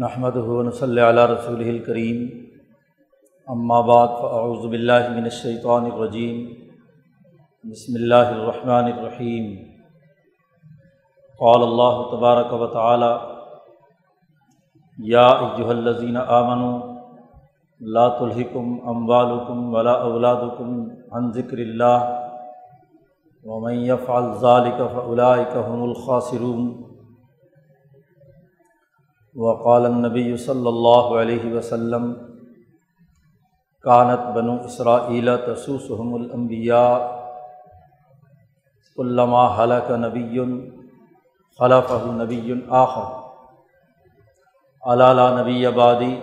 نحمد ہُون صلی علیہ رسول الکریم بعد فاعوذ باللہ من الشیطان الرجیم بسم اللہ الرحمن الرحیم قال اللہ تبارک و تعالی یا ایہا الذین آمنوا، لا تلہکم اموالکم ولا اولادکم عن ذکر اللہ ومن يفعل ذلك فاولئک هم الخاسرون. وقال النبی صلی اللہ علیہ وسلم، کانت بنو اسرائیل تسوسحم الانبیاء علامہ حلق نبی خلف نبی آخر۔ علالہ نبی آبادی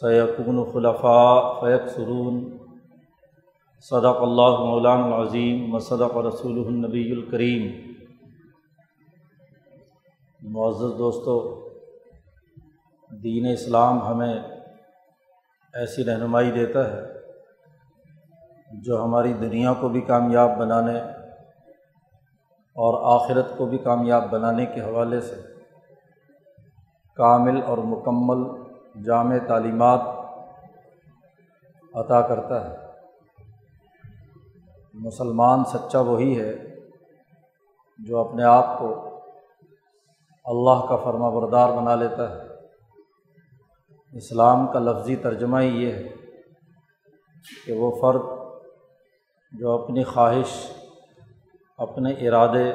سیقون خلفاء فیق سرون صدق اللہ مولان العظیم و صدق رسول النبی الکریم۔ معزز دوستو دین اسلام ہمیں ایسی رہنمائی دیتا ہے جو ہماری دنیا کو بھی کامیاب بنانے اور آخرت کو بھی کامیاب بنانے کے حوالے سے کامل اور مکمل جامع تعلیمات عطا کرتا ہے۔ مسلمان سچا وہی ہے جو اپنے آپ کو اللہ کا فرما بردار بنا لیتا ہے۔ اسلام کا لفظی ترجمہ ہی یہ ہے کہ وہ فرد جو اپنی خواہش، اپنے ارادے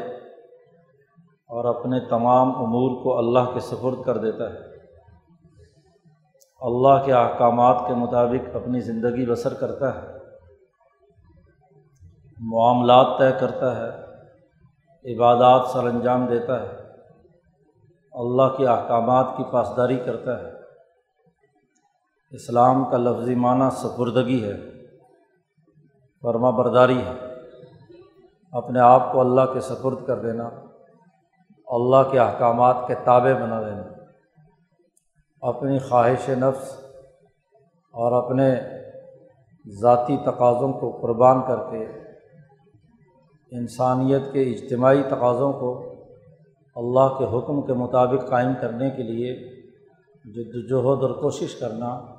اور اپنے تمام امور کو اللہ کے سفرد کر دیتا ہے۔ اللہ کے احکامات کے مطابق اپنی زندگی بسر کرتا ہے، معاملات طے کرتا ہے، عبادات سر انجام دیتا ہے، اللہ کے احکامات کی پاسداری کرتا ہے۔ اسلام کا لفظی معنی سپردگی ہے، فرما برداری ہے۔ اپنے آپ کو اللہ کے سپرد کر دینا، اللہ کے احکامات کے تابع بنا دینا۔ اپنی خواہش نفس اور اپنے ذاتی تقاضوں کو قربان کر کے، انسانیت کے اجتماعی تقاضوں کو اللہ کے حکم کے مطابق قائم کرنے کے لیے جد وجہد اور کوشش کرنا۔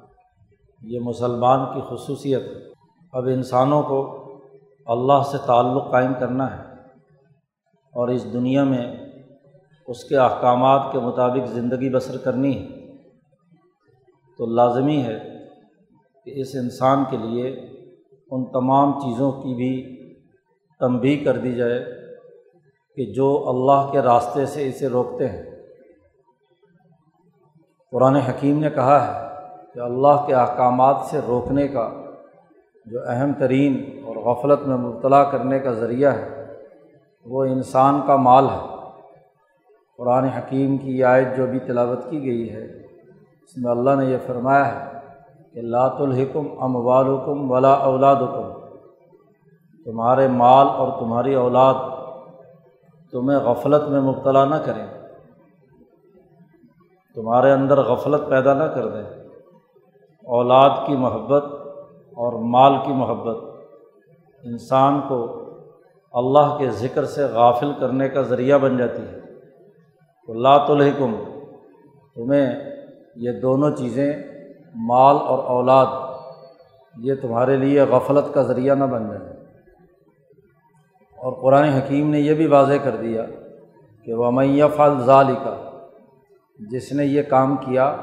یہ مسلمان کی خصوصیت ہے۔ اب انسانوں کو اللہ سے تعلق قائم کرنا ہے اور اس دنیا میں اس کے احکامات کے مطابق زندگی بسر کرنی ہے تو لازمی ہے کہ اس انسان کے لیے ان تمام چیزوں کی بھی تنبی کر دی جائے کہ جو اللہ کے راستے سے اسے روکتے ہیں۔ قرآن حکیم نے کہا ہے کہ اللہ کے احکامات سے روکنے کا جو اہم ترین اور غفلت میں مبتلا کرنے کا ذریعہ ہے، وہ انسان کا مال ہے۔ قرآن حکیم کی آیت جو بھی تلاوت کی گئی ہے، اس میں اللہ نے یہ فرمایا ہے کہ لات الحکم ام والکم ولا اولادکم۔ تمہارے مال اور تمہاری اولاد تمہیں غفلت میں مبتلا نہ کریں۔ تمہارے اندر غفلت پیدا نہ کر دیں۔ اولاد کی محبت اور مال کی محبت انسان کو اللہ کے ذکر سے غافل کرنے کا ذریعہ بن جاتی ہے۔ تو الحکم تمہیں یہ دونوں چیزیں، مال اور اولاد، یہ تمہارے لیے غفلت کا ذریعہ نہ بن جائے اور قرآن حکیم نے یہ بھی واضح کر دیا کہ وہ میف الظال کا جس نے یہ کام کیا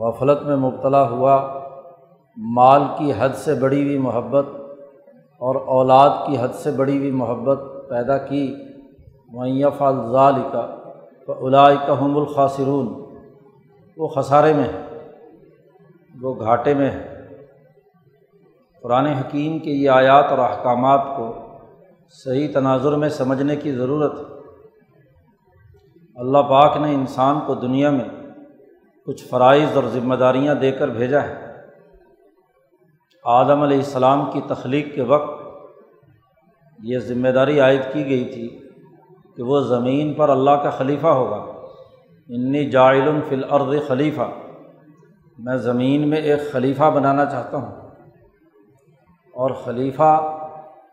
غفلت میں مبتلا ہوا، مال کی حد سے بڑی ہوئی محبت اور اولاد کی حد سے بڑی ہوئی محبت پیدا کی۔ معیف الظال کا تو کا حم الخاصرون وہ خسارے میں ہے وہ گھاٹے میں ہے قرآن حکیم کے یہ آیات اور احکامات کو صحیح تناظر میں سمجھنے کی ضرورت ہے۔ اللہ پاک نے انسان کو دنیا میں کچھ فرائض اور ذمہ داریاں دے کر بھیجا ہے۔ آدم علیہ السلام کی تخلیق کے وقت یہ ذمہ داری عائد کی گئی تھی کہ وہ زمین پر اللہ کا خلیفہ ہوگا۔ انی جائل فی الارض خلیفہ۔ میں زمین میں ایک خلیفہ بنانا چاہتا ہوں۔ اور خلیفہ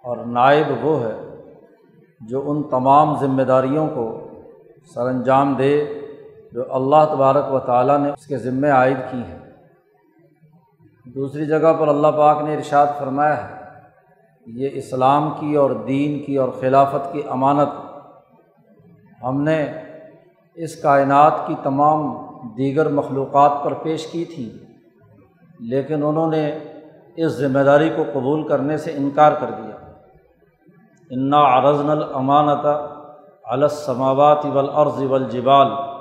اور نائب وہ ہے جو ان تمام ذمہ داریوں کو سر انجام دے جو اللہ تبارک و تعالیٰ نے اس کے ذمے عائد کی ہیں۔ دوسری جگہ پر اللہ پاک نے ارشاد فرمایا ہے، یہ اسلام کی اور دین کی اور خلافت کی امانت۔ ہم نے اس کائنات کی تمام دیگر مخلوقات پر پیش کی تھی، لیکن انہوں نے اس ذمہ داری کو قبول کرنے سے انکار کر دیا۔ انا عرضن الامانت علسماوات والارض والجبال۔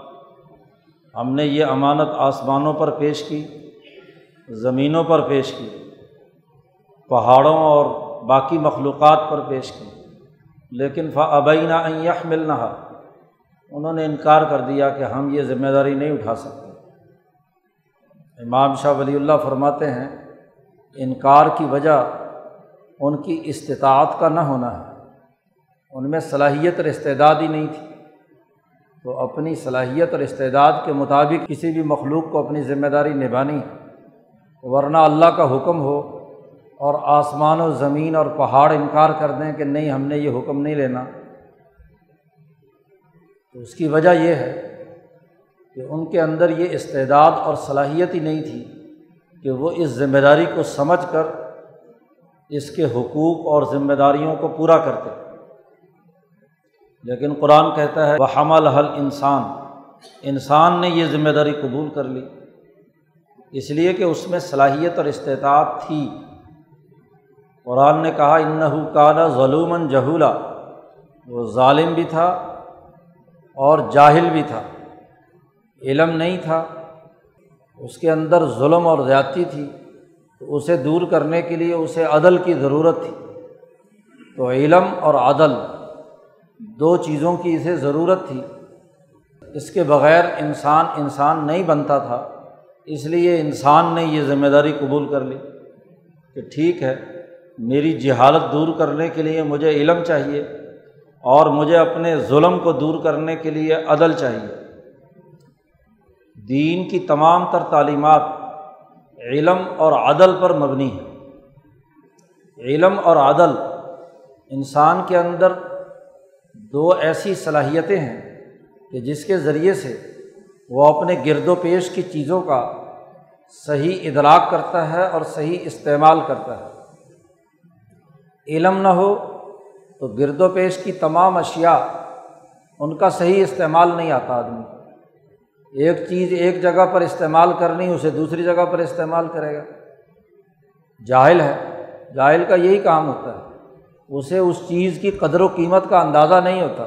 ہم نے یہ امانت آسمانوں پر پیش کی، زمینوں پر پیش کی، پہاڑوں اور باقی مخلوقات پر پیش کی۔ لیکن فعبینہ یخ ملنا انہوں نے انکار کر دیا کہ ہم یہ ذمہ داری نہیں اٹھا سکتے۔ امام شاہ ولی اللہ فرماتے ہیں، انکار کی وجہ ان کی استطاعت کا نہ ہونا ہے۔ ان میں صلاحیت اور استعداد ہی نہیں تھی۔ تو اپنی صلاحیت اور استعداد کے مطابق کسی بھی مخلوق کو اپنی ذمہ داری نبھانی ورنہ اللہ کا حکم ہو اور آسمان و زمین اور پہاڑ انکار کر دیں کہ نہیں، ہم نے یہ حکم نہیں لینا۔ تو اس کی وجہ یہ ہے کہ ان کے اندر یہ استعداد اور صلاحیت ہی نہیں تھی کہ وہ اس ذمہ داری کو سمجھ کر اس کے حقوق اور ذمہ داریوں کو پورا کرتے۔ لیکن قرآن کہتا ہے وہ حمل حل انسان انسان نے یہ ذمہ داری قبول کر لی۔ اس لیے کہ اس میں صلاحیت اور استطاعت تھی۔ قرآن نے کہا انحو دو چیزوں کی اسے ضرورت تھی۔ اس کے بغیر انسان انسان نہیں بنتا تھا، اس لیے انسان نے یہ ذمہ داری قبول کر لی کہ ٹھیک ہے، میری جہالت دور کرنے کے لیے مجھے علم چاہیے اور مجھے اپنے ظلم کو دور کرنے کے لیے عدل چاہیے۔ دین کی تمام تر تعلیمات علم اور عدل پر مبنی ہے علم اور عدل انسان کے اندر دو ایسی صلاحیتیں ہیں کہ جس کے ذریعے سے وہ اپنے گرد و پیش کی چیزوں کا صحیح ادراک کرتا ہے اور صحیح استعمال کرتا ہے۔ علم نہ ہو تو گرد و پیش کی تمام اشیا ان کا صحیح استعمال نہیں آتا آدمی۔ ایک چیز ایک جگہ پر استعمال کرنی اسے دوسری جگہ پر استعمال کرے گا۔ جاہل ہے۔ جاہل کا یہی کام ہوتا ہے۔ اسے اس چیز کی قدر و قیمت کا اندازہ نہیں ہوتا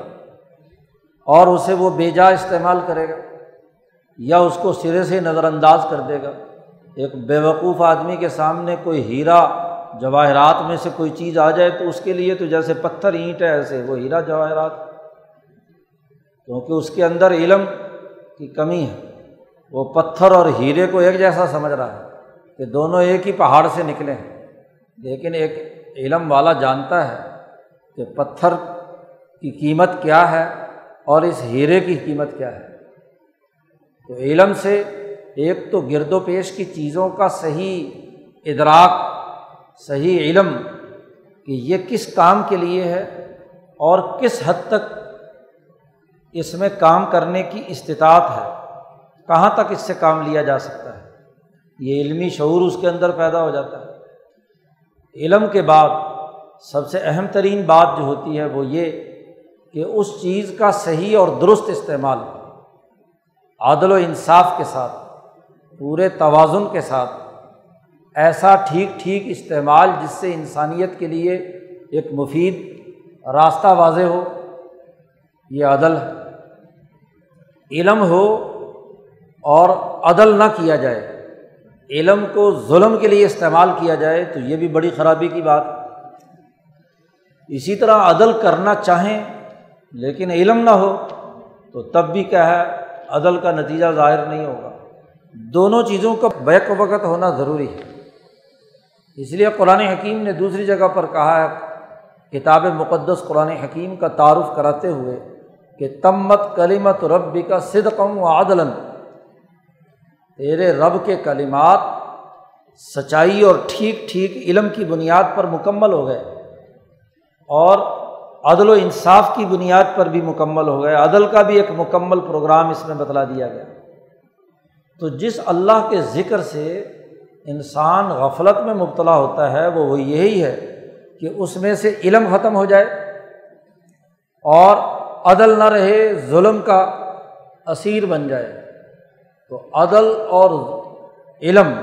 اور اسے وہ بے جا استعمال کرے گا یا اس کو سرے سے نظر انداز کر دے گا۔ ایک بیوقوف آدمی کے سامنے کوئی ہیرا جواہرات میں سے کوئی چیز آ جائے تو اس کے لیے تو جیسے پتھر اینٹ ہے ایسے وہ ہیرا جواہرات۔ کیونکہ اس کے اندر علم کی کمی ہے۔ وہ پتھر اور ہیرے کو ایک جیسا سمجھ رہا ہے کہ دونوں ایک ہی پہاڑ سے نکلے ہیں۔ لیکن ایک علم والا جانتا ہے کہ پتھر کی قیمت کیا ہے اور اس ہیرے کی قیمت کیا ہے۔ تو علم سے ایک تو گرد و پیش کی چیزوں کا صحیح ادراک، صحیح علم کہ یہ کس کام کے لیے ہے اور کس حد تک اس میں کام کرنے کی استطاعت ہے، کہاں تک اس سے کام لیا جا سکتا ہے۔ یہ علمی شعور اس کے اندر پیدا ہو جاتا ہے۔ علم کے بعد سب سے اہم ترین بات جو ہوتی ہے وہ یہ کہ اس چیز کا صحیح اور درست استعمال عادل و انصاف کے ساتھ، پورے توازن کے ساتھ ایسا ٹھیک ٹھیک استعمال جس سے انسانیت کے لیے ایک مفید راستہ واضح ہو، یہ عدل ہے۔ علم ہو اور عدل نہ کیا جائے۔ علم کو ظلم کے لیے استعمال کیا جائے تو یہ بھی بڑی خرابی کی بات اسی طرح عدل کرنا چاہیں لیکن علم نہ ہو تو تب بھی کیا ہے، عدل کا نتیجہ ظاہر نہیں ہوگا۔ دونوں چیزوں کا بیک وقت ہونا ضروری ہے۔ اس لیے قرآن حکیم نے دوسری جگہ پر کہا ہے، کتاب مقدس قرآن حکیم کا تعارف کراتے ہوئے کہ تمت کلیمت رب کا صدقم و عدل تیرے رب کے کلمات سچائی اور ٹھیک ٹھیک علم کی بنیاد پر مکمل ہو گئے اور عدل و انصاف کی بنیاد پر بھی مکمل ہو گیا عدل کا بھی ایک مکمل پروگرام اس میں بتلا دیا گیا۔ تو جس اللہ کے ذکر سے انسان غفلت میں مبتلا ہوتا ہے، وہ وہ یہی ہے کہ اس میں سے علم ختم ہو جائے اور عدل نہ رہے، ظلم کا اسیر بن جائے۔ تو عدل اور علم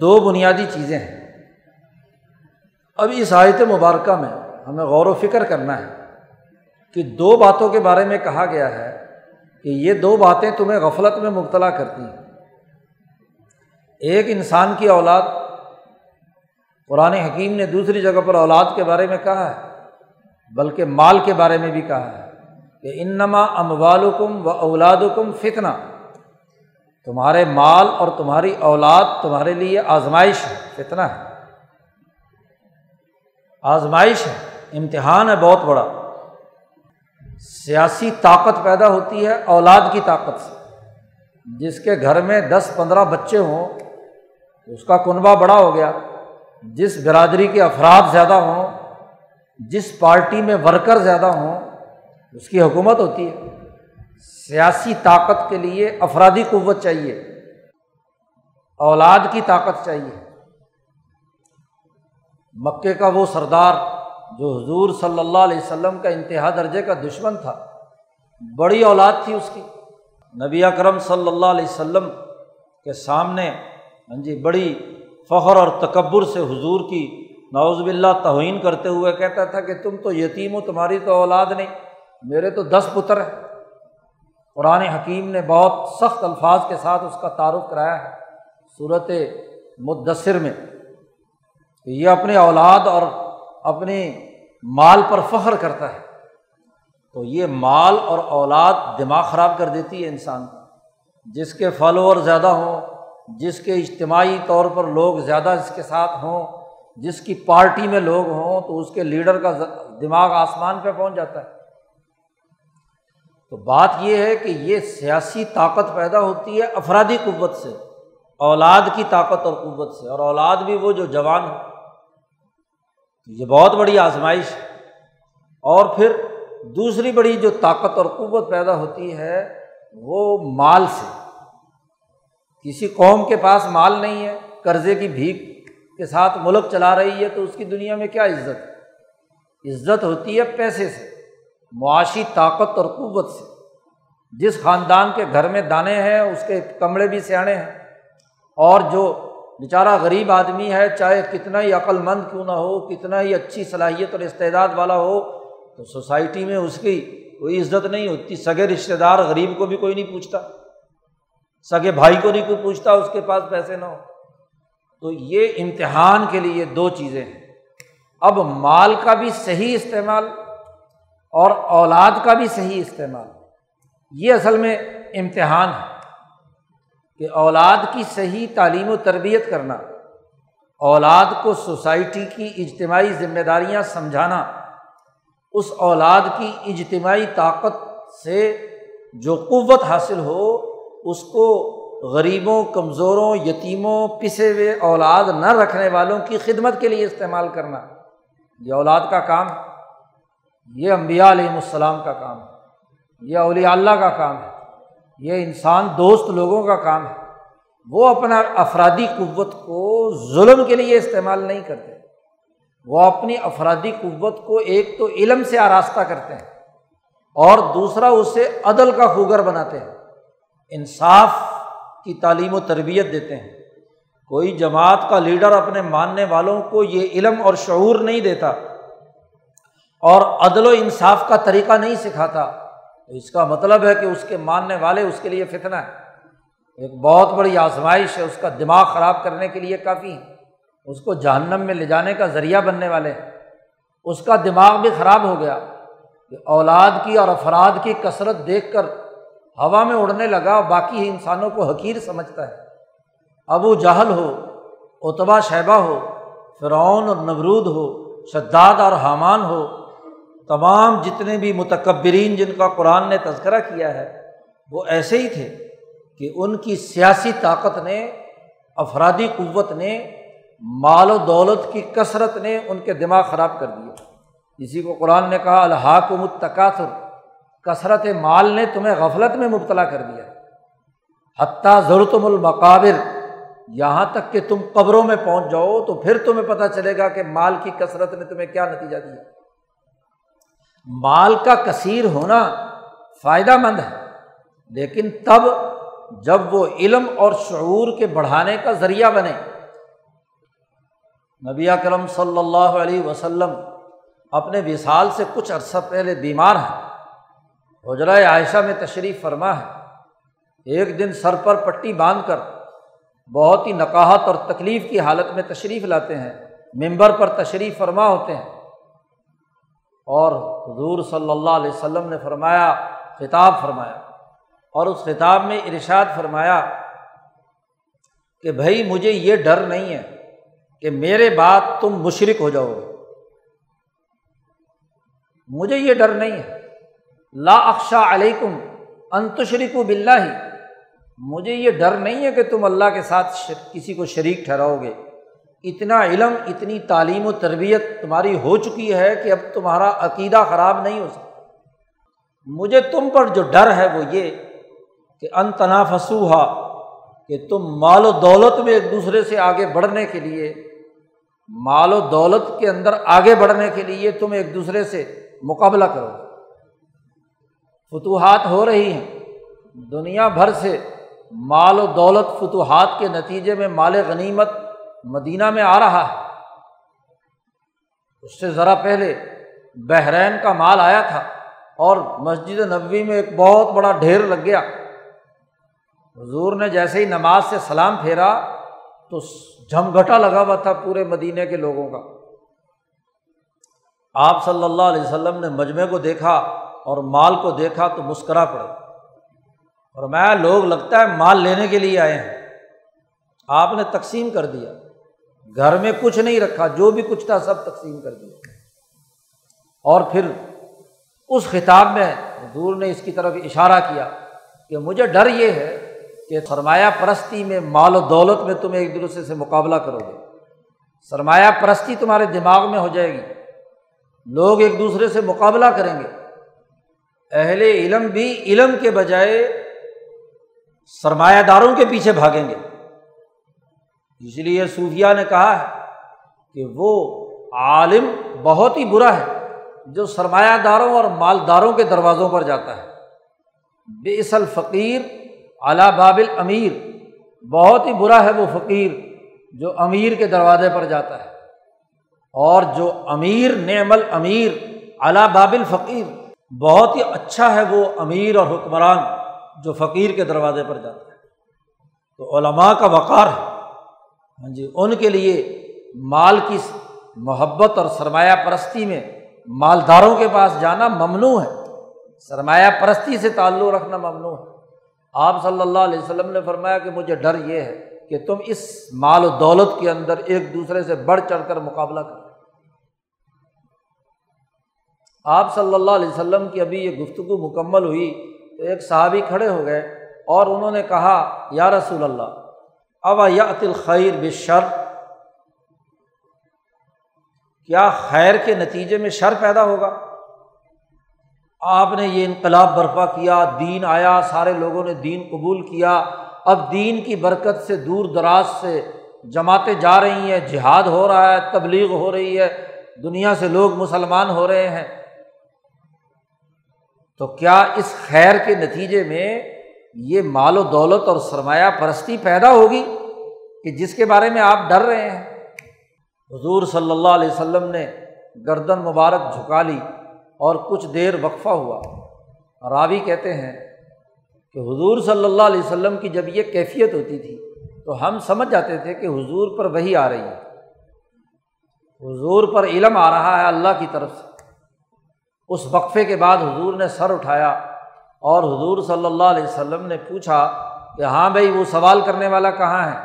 دو بنیادی چیزیں ہیں۔ اب اس آیت مبارکہ میں ہمیں غور و فکر کرنا ہے کہ دو باتوں کے بارے میں کہا گیا ہے کہ یہ دو باتیں تمہیں غفلت میں مبتلا کرتی ہیں۔ ایک انسان کی اولاد، قرآن حکیم نے دوسری جگہ پر اولاد کے بارے میں کہا ہے، بلکہ مال کے بارے میں بھی کہا ہے کہ انما اموالکم و اولادکم فتنہ۔ تمہارے مال اور تمہاری اولاد تمہارے لیے آزمائش ہے، فتنہ ہے۔ آزمائش ہے، امتحان ہے بہت بڑا۔ سیاسی طاقت پیدا ہوتی ہے اولاد کی طاقت سے۔ جس کے گھر میں دس پندرہ بچے ہوں، اس کا کنبہ بڑا ہو گیا۔ جس برادری کے افراد زیادہ ہوں، جس پارٹی میں ورکر زیادہ ہوں، اس کی حکومت ہوتی ہے۔ سیاسی طاقت کے لیے افرادی قوت چاہیے، اولاد کی طاقت چاہیے۔ مکے کا وہ سردار جو حضور صلی اللہ علیہ وسلم کا انتہا درجے کا دشمن تھا، بڑی اولاد تھی اس کی۔ نبی اکرم صلی اللہ علیہ وسلم کے سامنے ہاں جی بڑی فخر اور تکبر سے حضور کی نوز باللہ توہین کرتے ہوئے کہتا تھا کہ تم تو یتیم ہو، تمہاری تو اولاد نہیں، میرے تو دس پتر ہیں۔ قرآن حکیم نے بہت سخت الفاظ کے ساتھ اس کا تعارف کرایا ہے صورت مدثر میں۔ کہ یہ اپنے اولاد اور اپنی مال پر فخر کرتا ہے۔ تو یہ مال اور اولاد دماغ خراب کر دیتی ہے انسان۔ کا جس کے فالوور زیادہ ہوں، جس کے اجتماعی طور پر لوگ زیادہ اس کے ساتھ ہوں، جس کی پارٹی میں لوگ ہوں، تو اس کے لیڈر کا دماغ آسمان پہ پہنچ جاتا ہے۔ تو بات یہ ہے کہ یہ سیاسی طاقت پیدا ہوتی ہے افرادی قوت سے، اولاد کی طاقت اور قوت سے، اور اولاد بھی وہ جو جوان ہو یہ بہت بڑی آزمائش ہے۔ اور پھر دوسری بڑی جو طاقت اور قوت پیدا ہوتی ہے وہ مال سے۔ کسی قوم کے پاس مال نہیں ہے، قرضے کی بھیک کے ساتھ ملک چلا رہی ہے تو اس کی دنیا میں کیا عزت؟ عزت ہوتی ہے پیسے سے۔ معاشی طاقت اور قوت سے۔ جس خاندان کے گھر میں دانے ہیں، اس کے کمرے بھی سیانے ہیں۔ اور جو بیچارہ غریب آدمی ہے، چاہے کتنا ہی عقل مند کیوں نہ ہو، کتنا ہی اچھی صلاحیت اور استعداد والا ہو، تو سوسائٹی میں اس کی کوئی عزت نہیں ہوتی۔ سگے رشتے دار غریب کو بھی کوئی نہیں پوچھتا۔ سگے بھائی کو نہیں کوئی پوچھتا اس کے پاس پیسے نہ ہو۔ تو یہ امتحان کے لیے دو چیزیں ہیں۔ اب مال کا بھی صحیح استعمال اور اولاد کا بھی صحیح استعمال۔ یہ اصل میں امتحان ہے کہ اولاد کی صحیح تعلیم و تربیت کرنا، اولاد کو سوسائٹی کی اجتماعی ذمہ داریاں سمجھانا، اس اولاد کی اجتماعی طاقت سے جو قوت حاصل ہو، اس کو غریبوں، کمزوروں، یتیموں، پسے ہوئے اولاد نہ رکھنے والوں کی خدمت کے لیے استعمال کرنا، یہ اولاد کا کام یہ امبیا علیہم السلام کا کام ہے۔ یہ اولیاء اللہ کا کام ہے۔ یہ انسان دوست لوگوں کا کام ہے۔ وہ اپنا افرادی قوت کو ظلم کے لیے استعمال نہیں کرتے۔ وہ اپنی افرادی قوت کو ایک تو علم سے آراستہ کرتے ہیں اور دوسرا اسے عدل کا خوگر بناتے ہیں۔ انصاف کی تعلیم و تربیت دیتے ہیں۔ کوئی جماعت کا لیڈر اپنے ماننے والوں کو یہ علم اور شعور نہیں دیتا۔ اور عدل و انصاف کا طریقہ نہیں سکھاتا۔ تو اس کا مطلب ہے کہ اس کے ماننے والے اس کے لیے فتنا ہے۔ ایک بہت بڑی آزمائش ہے، اس کا دماغ خراب کرنے کے لیے کافی ہے۔ اس کو جہنم میں لے جانے کا ذریعہ بننے والے ہیں۔ اس کا دماغ بھی خراب ہو گیا کہ اولاد کی اور افراد کی کثرت دیکھ کر ہوا میں اڑنے لگا باقی انسانوں کو حقیر سمجھتا ہے۔ ابو جہل ہو اتبا شیبہ ہو، فرعون اور نبرود ہو، شداد اور حامان ہو تمام جتنے بھی متکبرین جن کا قرآن نے تذکرہ کیا ہے، وہ ایسے ہی تھے کہ ان کی سیاسی طاقت نے، افرادی قوت نے، مال و دولت کی کثرت نے ان کے دماغ خراب کر دیا۔ اسی کو قرآن نے کہا، الحاکم التکاثر۔ کثرت مال نے تمہیں غفلت میں مبتلا کر دیا۔ حتیٰ ضرورتم المقابر۔ یہاں تک کہ تم قبروں میں پہنچ جاؤ تو پھر تمہیں پتہ چلے گا کہ مال کی کثرت نے تمہیں کیا نتیجہ دیا۔ مال کا کثیر ہونا فائدہ مند ہے، لیکن تب جب وہ علم اور شعور کے بڑھانے کا ذریعہ بنے۔ نبی کرم صلی اللہ علیہ وسلم اپنے وصال سے کچھ عرصہ پہلے بیمار ہیں۔ حجرۂ عائشہ میں تشریف فرما ہے۔ ایک دن سر پر پٹی باندھ کر بہت ہی نقاہت اور تکلیف کی حالت میں تشریف لاتے ہیں۔ ممبر پر تشریف فرما ہوتے ہیں۔ اور حضور صلی اللہ علیہ وسلم نے فرمایا، خطاب فرمایا اور اس خطاب میں ارشاد فرمایا کہ بھائی مجھے یہ ڈر نہیں ہے کہ میرے بعد تم مشرق ہو جاؤ گے۔ مجھے یہ ڈر نہیں ہے۔ لا اقشا علیکم انتشریک و بلّہ ہی مجھے یہ ڈر نہیں ہے کہ تم اللہ کے ساتھ کسی کو شریک ٹھہراؤ گے۔ اتنا علم، اتنی تعلیم و تربیت تمہاری ہو چکی ہے کہ اب تمہارا عقیدہ خراب نہیں ہو سکتا۔ مجھے تم پر جو ڈر ہے وہ یہ کہ ان تنافسوہا کہ تم مال و دولت میں ایک دوسرے سے آگے بڑھنے کے لیے، مال و دولت کے اندر آگے بڑھنے کے لیے تم ایک دوسرے سے مقابلہ کرو۔ فتوحات ہو رہی ہیں۔ دنیا بھر سے مال و دولت فتوحات کے نتیجے میں مال غنیمت مدینہ میں آ رہا ہے۔ اس سے ذرا پہلے بحرین کا مال آیا تھا اور مسجد نبوی میں ایک بہت بڑا ڈھیر لگ گیا۔ حضور نے جیسے ہی نماز سے سلام پھیرا تو جھمگھٹا لگا ہوا تھا پورے مدینے کے لوگوں کا۔ آپ صلی اللہ علیہ وسلم نے مجمے کو دیکھا اور مال کو دیکھا تو مسکرا پڑے۔ اور میں لوگ لگتا ہے مال لینے کے لیے آئے ہیں۔ آپ نے تقسیم کر دیا۔ گھر میں کچھ نہیں رکھا، جو بھی کچھ تھا سب تقسیم کر دیا۔ اور پھر اس خطاب میں حضور نے اس کی طرف اشارہ کیا کہ مجھے ڈر یہ ہے کہ سرمایہ پرستی میں مال و دولت میں تم ایک دوسرے سے مقابلہ کرو گے۔ سرمایہ پرستی تمہارے دماغ میں ہو جائے گی۔ لوگ ایک دوسرے سے مقابلہ کریں گے۔ اہل علم بھی علم کے بجائے سرمایہ داروں کے پیچھے بھاگیں گے۔ اس لیے صوفیہ نے کہا ہے کہ وہ عالم بہت ہی برا ہے جو سرمایہ داروں اور مالداروں کے دروازوں پر جاتا ہے۔ بے اصل فقیر اعلیٰ بابل امیر بہت ہی برا ہے وہ فقیر جو امیر کے دروازے پر جاتا ہے۔ اور جو امیر، نعم الامیر اعلیٰ بابل فقیر بہت ہی اچھا ہے وہ امیر اور حکمران جو فقیر کے دروازے پر جاتا ہے۔ تو علماء کا وقار ہے۔ ہاں جی ان کے لیے مال کی محبت اور سرمایہ پرستی میں مالداروں کے پاس جانا ممنوع ہے۔ سرمایہ پرستی سے تعلق رکھنا ممنوع ہے۔ آپ صلی اللہ علیہ وسلم نے فرمایا کہ مجھے ڈر یہ ہے کہ تم اس مال و دولت کے اندر ایک دوسرے سے بڑھ چڑھ کر مقابلہ کرو۔ آپ صلی اللہ علیہ وسلم کی ابھی یہ گفتگو مکمل ہوئی تو ایک صحابی کھڑے ہو گئے اور انہوں نے کہا، یا رسول اللہ اب یا خیر بشر کیا خیر کے نتیجے میں شر پیدا ہوگا؟ آپ نے یہ انقلاب برپا کیا، دین آیا، سارے لوگوں نے دین قبول کیا، اب دین کی برکت سے دور دراز سے جماعتیں جا رہی ہیں، جہاد ہو رہا ہے، تبلیغ ہو رہی ہے، دنیا سے لوگ مسلمان ہو رہے ہیں۔ تو کیا اس خیر کے نتیجے میں یہ مال و دولت اور سرمایہ پرستی پیدا ہوگی کہ جس کے بارے میں آپ ڈر رہے ہیں۔ حضور صلی اللہ علیہ وسلم نے گردن مبارک جھکا لی اور کچھ دیر وقفہ ہوا۔ راوی کہتے ہیں کہ حضور صلی اللہ علیہ وسلم کی جب یہ کیفیت ہوتی تھی تو ہم سمجھ جاتے تھے کہ حضور پر وہی آ رہی ہے۔ حضور پر علم آ رہا ہے اللہ کی طرف سے۔ اس وقفے کے بعد حضور نے سر اٹھایا۔ اور حضور صلی اللہ علیہ وسلم نے پوچھا کہ ہاں بھائی، وہ سوال کرنے والا کہاں ہے؟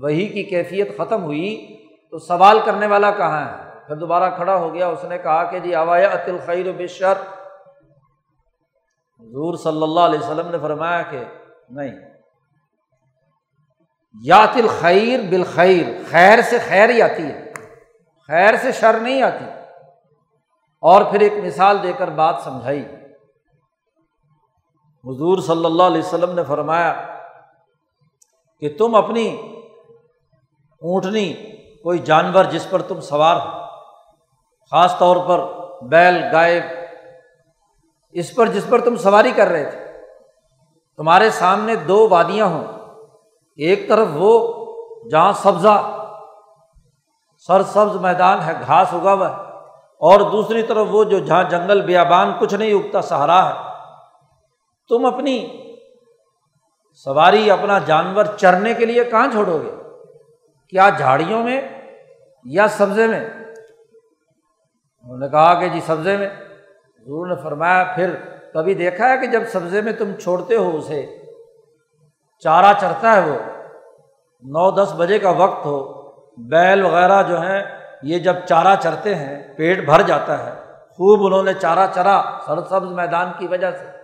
وہی کی کیفیت ختم ہوئی تو سوال کرنے والا کہاں ہے؟ پھر دوبارہ کھڑا ہو گیا، اس نے کہا کہ جی اوایا عطل خیر و بشر حضور صلی اللہ علیہ وسلم نے فرمایا کہ نہیں۔ یا تل خیر بالخیر، خیر سے خیر ہی آتی ہے۔ خیر سے شر نہیں آتی۔ اور پھر ایک مثال دے کر بات سمجھائی۔ حضور صلی اللہ علیہ وسلم نے فرمایا کہ تم اپنی اونٹنی، کوئی جانور جس پر تم سوار ہو، خاص طور پر بیل، گائے، اس پر جس پر تم سواری کر رہے تھے، تمہارے سامنے دو وادیاں ہوں، ایک طرف وہ جہاں سبزہ سر سبز میدان ہے، گھاس اگا ہوا ہے، اور دوسری طرف وہ جو جہاں جنگل بیابان کچھ نہیں اگتا سہارا ہے۔ تم اپنی سواری، اپنا جانور چرنے کے لیے کہاں چھوڑو گے؟ کیا جھاڑیوں میں یا سبزے میں؟ انہوں نے کہا کہ جی سبزے میں۔ ضرور نے فرمایا، پھر کبھی دیکھا ہے کہ جب سبزے میں تم چھوڑتے ہو اسے، چارہ چرتا ہے وہ، نو دس بجے کا وقت ہو، بیل وغیرہ جو ہیں، یہ جب چارہ چرتے ہیں، پیٹ بھر جاتا ہے۔ خوب انہوں نے چارہ چرا سر سبز میدان کی وجہ سے۔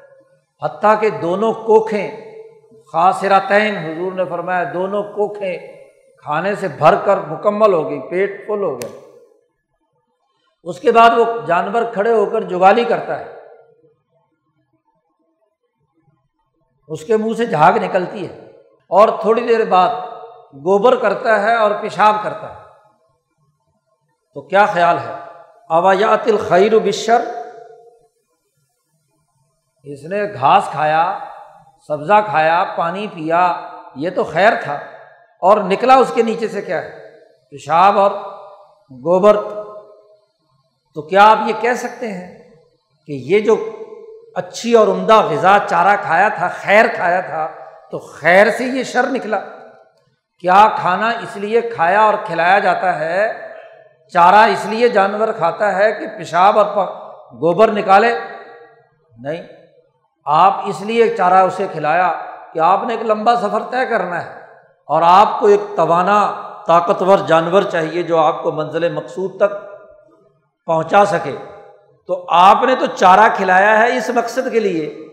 حتیٰ کہ دونوں کوکھیں خاصراتین حضور نے فرمایا دونوں کوکھیں کھانے سے بھر کر مکمل ہو گئی، پیٹ فل ہو گئے۔ اس کے بعد وہ جانور کھڑے ہو کر جگالی کرتا ہے۔ اس کے منہ سے جھاگ نکلتی ہے۔ اور تھوڑی دیر بعد گوبر کرتا ہے اور پیشاب کرتا ہے۔ تو کیا خیال ہے؟ اوایات الخیر و بشر؟ اس نے گھاس کھایا، سبزہ کھایا، پانی پیا، یہ تو خیر تھا۔ اور نکلا اس کے نیچے سے کیا ہے؟ پیشاب اور گوبر۔ تو کیا آپ یہ کہہ سکتے ہیں کہ یہ جو اچھی اور عمدہ غذا چارہ کھایا تھا، خیر کھایا تھا، تو خیر سے یہ شر نکلا؟ کیا کھانا اس لیے کھایا اور کھلایا جاتا ہے؟ چارہ اس لیے جانور کھاتا ہے کہ پیشاب اور گوبر نکالے؟ نہیں۔ آپ اس لیے چارہ اسے کھلایا کہ آپ نے ایک لمبا سفر طے کرنا ہے اور آپ کو ایک توانا طاقتور جانور چاہیے جو آپ کو منزل مقصود تک پہنچا سکے۔ تو آپ نے تو چارہ کھلایا ہے اس مقصد کے لیے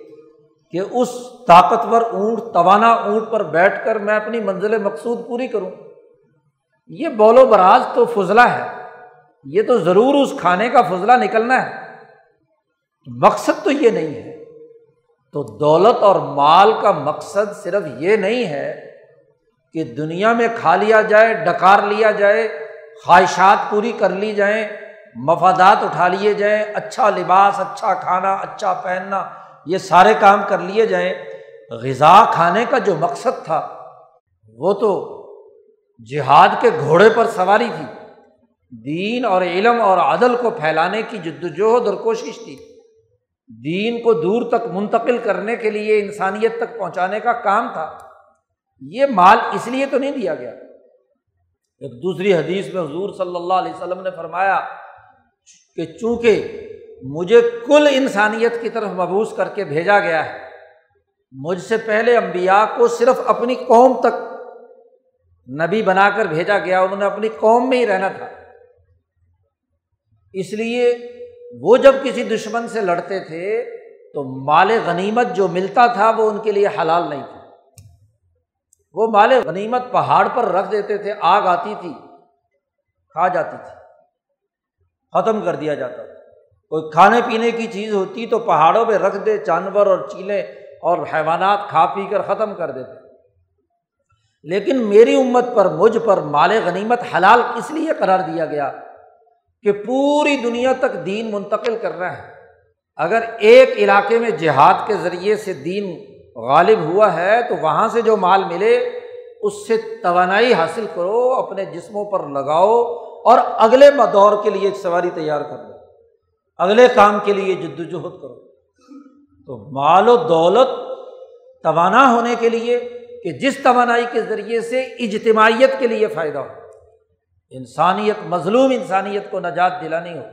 کہ اس طاقتور اونٹ، توانا اونٹ پر بیٹھ کر میں اپنی منزل مقصود پوری کروں۔ یہ بول و براز تو فضلہ ہے۔ یہ تو ضرور اس کھانے کا فضلہ نکلنا ہے۔ مقصد تو یہ نہیں ہے۔ تو دولت اور مال کا مقصد صرف یہ نہیں ہے کہ دنیا میں کھا لیا جائے، ڈکار لیا جائے، خواہشات پوری کر لی جائیں، مفادات اٹھا لیے جائیں اچھا لباس اچھا کھانا اچھا پہننا، یہ سارے کام کر لیے جائیں، غذا کھانے کا جو مقصد تھا، وہ تو جہاد کے گھوڑے پر سواری تھی۔ دین اور علم اور عدل کو پھیلانے کی جد وجہد اور کوشش تھی۔ دین کو دور تک منتقل کرنے کے لیے انسانیت تک پہنچانے کا کام تھا۔ یہ مال اس لیے تو نہیں دیا گیا۔ ایک دوسری حدیث میں حضور صلی اللہ علیہ وسلم نے فرمایا کہ چونکہ مجھے کل انسانیت کی طرف مبوس کر کے بھیجا گیا ہے، مجھ سے پہلے امبیا کو صرف اپنی قوم تک نبی بنا کر بھیجا گیا، انہوں نے اپنی قوم میں ہی رہنا تھا۔ اس لیے وہ جب کسی دشمن سے لڑتے تھے تو مال غنیمت جو ملتا تھا وہ ان کے لیے حلال نہیں تھا۔ وہ مال غنیمت پہاڑ پر رکھ دیتے تھے، آگ آتی تھی، کھا جاتی تھی، ختم کر دیا جاتا تھا۔ کوئی کھانے پینے کی چیز ہوتی تو پہاڑوں پہ رکھ دے، جانور اور چیلیں اور حیوانات کھا پی کر ختم کر دیتے۔ لیکن میری امت پر، مجھ پر مال غنیمت حلال اس لیے قرار دیا گیا کہ پوری دنیا تک دین منتقل کرنا ہے۔ اگر ایک علاقے میں جہاد کے ذریعے سے دین غالب ہوا ہے، تو وہاں سے جو مال ملے، اس سے توانائی حاصل کرو، اپنے جسموں پر لگاؤ اور اگلے دور کے لیے ایک سواری تیار کر لو۔ اگلے کام کے لیے جد وجہد کرو۔ تو مال و دولت توانا ہونے کے لیے، کہ جس توانائی کے ذریعے سے اجتماعیت کے لیے فائدہ ہو۔ انسانیت، مظلوم انسانیت کو نجات دلانی ہو۔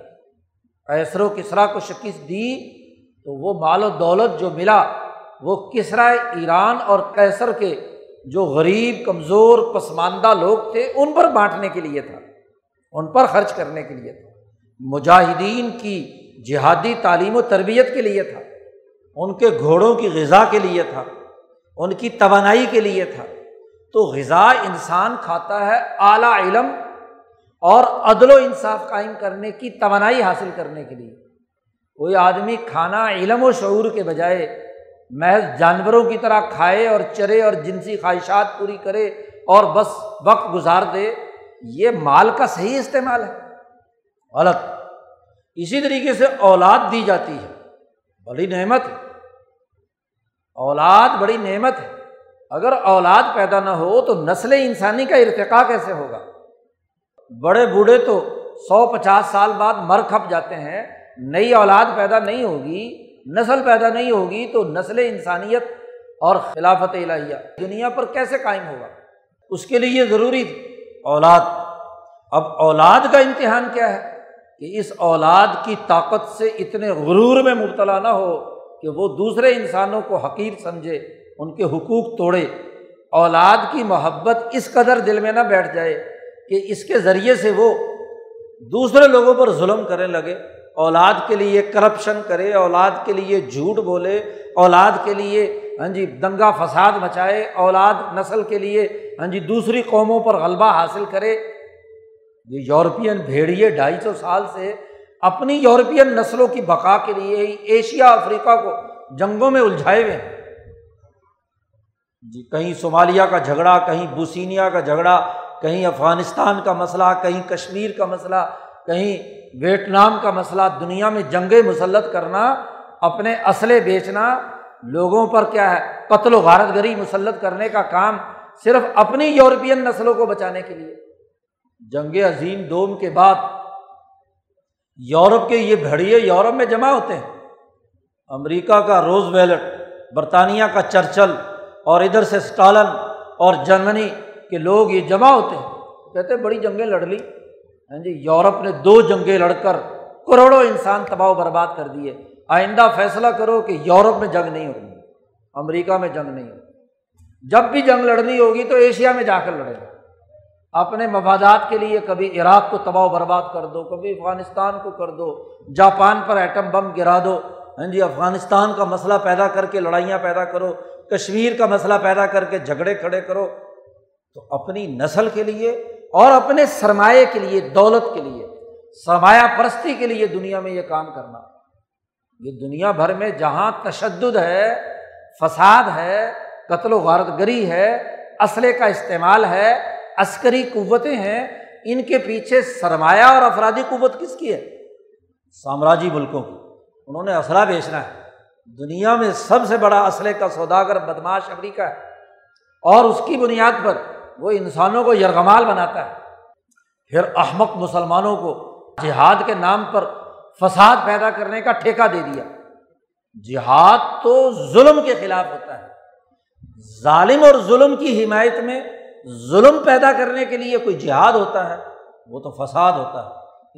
ایسر و کسرا کو شکست دی تو وہ مال و دولت جو ملا، وہ کسرا ایران اور کیسر کے جو غریب، کمزور، پسماندہ لوگ تھے، ان پر بانٹنے کے لیے تھا، ان پر خرچ کرنے کے لیے تھا۔ مجاہدین کی جہادی تعلیم و تربیت کے لیے تھا، ان کے گھوڑوں کی غذا کے لیے تھا، ان کی توانائی کے لیے تھا۔ تو غذا انسان کھاتا ہے، اعلیٰ علم اور عدل و انصاف قائم کرنے کی توانائی حاصل کرنے کے لیے۔ کوئی آدمی کھانا، علم و شعور کے بجائے محض جانوروں کی طرح کھائے اور چرے اور جنسی خواہشات پوری کرے اور بس وقت گزار دے، یہ مال کا صحیح استعمال ہے۔ غلط۔ اسی طریقے سے اولاد دی جاتی ہے۔ بڑی نعمت ہے۔ اولاد بڑی نعمت ہے۔ اگر اولاد پیدا نہ ہو تو نسل انسانی کا ارتقا کیسے ہوگا؟ بڑے بوڑھے تو سو پچاس سال بعد مر کھپ جاتے ہیں، نئی اولاد پیدا نہیں ہوگی، نسل پیدا نہیں ہوگی تو نسل انسانیت اور خلافت الہیہ دنیا پر کیسے قائم ہوگا؟ اس کے لیے یہ ضروری اولاد، اب اولاد کا امتحان کیا ہے؟ کہ اس اولاد کی طاقت سے اتنے غرور میں مبتلا نہ ہو کہ وہ دوسرے انسانوں کو حقیر سمجھے، ان کے حقوق توڑے۔ اولاد کی محبت اس قدر دل میں نہ بیٹھ جائے کہ اس کے ذریعے سے وہ دوسرے لوگوں پر ظلم کرنے لگے، اولاد کے لیے کرپشن کرے، اولاد کے لیے جھوٹ بولے، اولاد کے لیے ہاں جی دنگا فساد مچائے، اولاد نسل کے لیے ہاں جی دوسری قوموں پر غلبہ حاصل کرے۔ یہ یورپین بھیڑیے ڈھائی سو سال سے اپنی یورپین نسلوں کی بقا کے لیے ایشیا، افریقہ کو جنگوں میں الجھائے ہوئے ہیں۔ جی کہیں صومالیہ کا جھگڑا، کہیں بوسینیا کا جھگڑا کہیں افغانستان کا مسئلہ، کہیں کشمیر کا مسئلہ، کہیں ویٹنام کا مسئلہ، دنیا میں جنگیں مسلط کرنا، اپنے اسلحے بیچنا، لوگوں پر کیا ہے، قتل و غارت گری مسلط کرنے کا کام صرف اپنی یورپین نسلوں کو بچانے کے لیے۔ جنگ عظیم دوم کے بعد یورپ کے یہ بھڑیے یورپ میں جمع ہوتے ہیں۔ امریکہ کا روز ویلٹ برطانیہ کا چرچل اور ادھر سے اسٹالن اور جرمنی کے لوگ یہ جمع ہوتے ہیں۔ کہتے بڑی جنگیں لڑ لی۔ ہاں جی یورپ نے دو جنگیں لڑ کر کروڑوں انسان تباہ و برباد کر دیے۔ آئندہ فیصلہ کرو کہ یورپ میں جنگ نہیں ہوگی، امریکہ میں جنگ نہیں ہوگی۔ جب بھی جنگ لڑنی ہوگی تو ایشیا میں جا کر لڑے گا اپنے مفادات کے لیے کبھی عراق کو تباہ و برباد کر دو، کبھی افغانستان کو کر دو، جاپان پر ایٹم بم گرا دو۔ ہاں جی افغانستان کا مسئلہ پیدا کر کے لڑائیاں پیدا کرو، کشمیر کا مسئلہ پیدا کر کے جھگڑے کھڑے کرو۔ تو اپنی نسل کے لیے اور اپنے سرمایہ کے لیے، دولت کے لیے، سرمایہ پرستی کے لیے دنیا میں یہ کام کرنا۔ یہ دنیا بھر میں جہاں تشدد ہے، فساد ہے، قتل و غارت گری ہے، اسلحے کا استعمال ہے، عسکری قوتیں ہیں، ان کے پیچھے سرمایہ اور افرادی قوت کس کی ہے؟ سامراجی ملکوں کی۔ انہوں نے اسلحہ بیچنا ہے۔ دنیا میں سب سے بڑا اسلحے کا سوداگر بدماش امریکہ ہے۔ اور اس کی بنیاد پر وہ انسانوں کو یرغمال بناتا ہے۔ پھر احمد مسلمانوں کو جہاد کے نام پر فساد پیدا کرنے کا ٹھیکہ دے دیا۔ جہاد تو ظلم کے خلاف ہوتا ہے۔ ظالم اور ظلم کی حمایت میں ظلم پیدا کرنے کے لیے کوئی جہاد ہوتا ہے، وہ تو فساد ہوتا ہے۔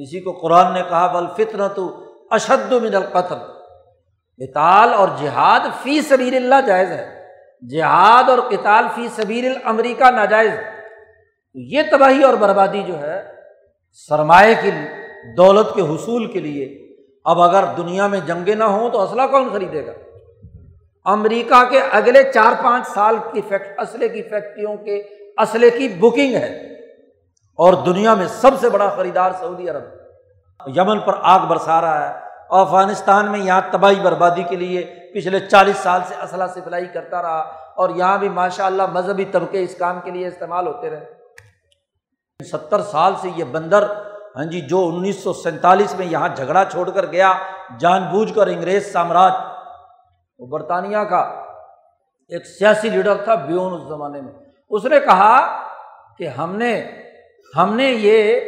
اسی کو قرآن نے کہا بلفتن تو اشد من القتل کتال اور جہاد فی سبیر اللہ جائز ہے۔ جہاد اور کتال فی سبیر الامریکہ ناجائز۔ یہ تباہی اور بربادی جو ہے، سرمایہ کی، دولت کے حصول کے لیے اب اگر دنیا میں جنگیں نہ ہوں تو اسلحہ کون خریدے گا؟ امریکہ کے اگلے چار پانچ سال کی فیکٹ اسلحے کی فیکٹریوں کے اسلحے کی بکنگ ہے۔ اور دنیا میں سب سے بڑا خریدار سعودی عرب۔ یمن پر آگ برسا رہا ہے۔ افغانستان میں یہاں تباہی بربادی کے لیے پچھلے چالیس سال سے اسلحہ سپلائی کرتا رہا اور یہاں بھی ماشاء اللہ مذہبی طبقے اس کام کے لیے استعمال ہوتے رہے۔ ستر سال سے یہ بندر ہاں جی جو انیس سو سینتالیس میں یہاں جھگڑا چھوڑ کر گیا، جان بوجھ کر انگریز سامراج، وہ برطانیہ کا ایک سیاسی لیڈر تھا بیون اس زمانے میں۔ اس نے کہا کہ ہم نے ہم نے یہ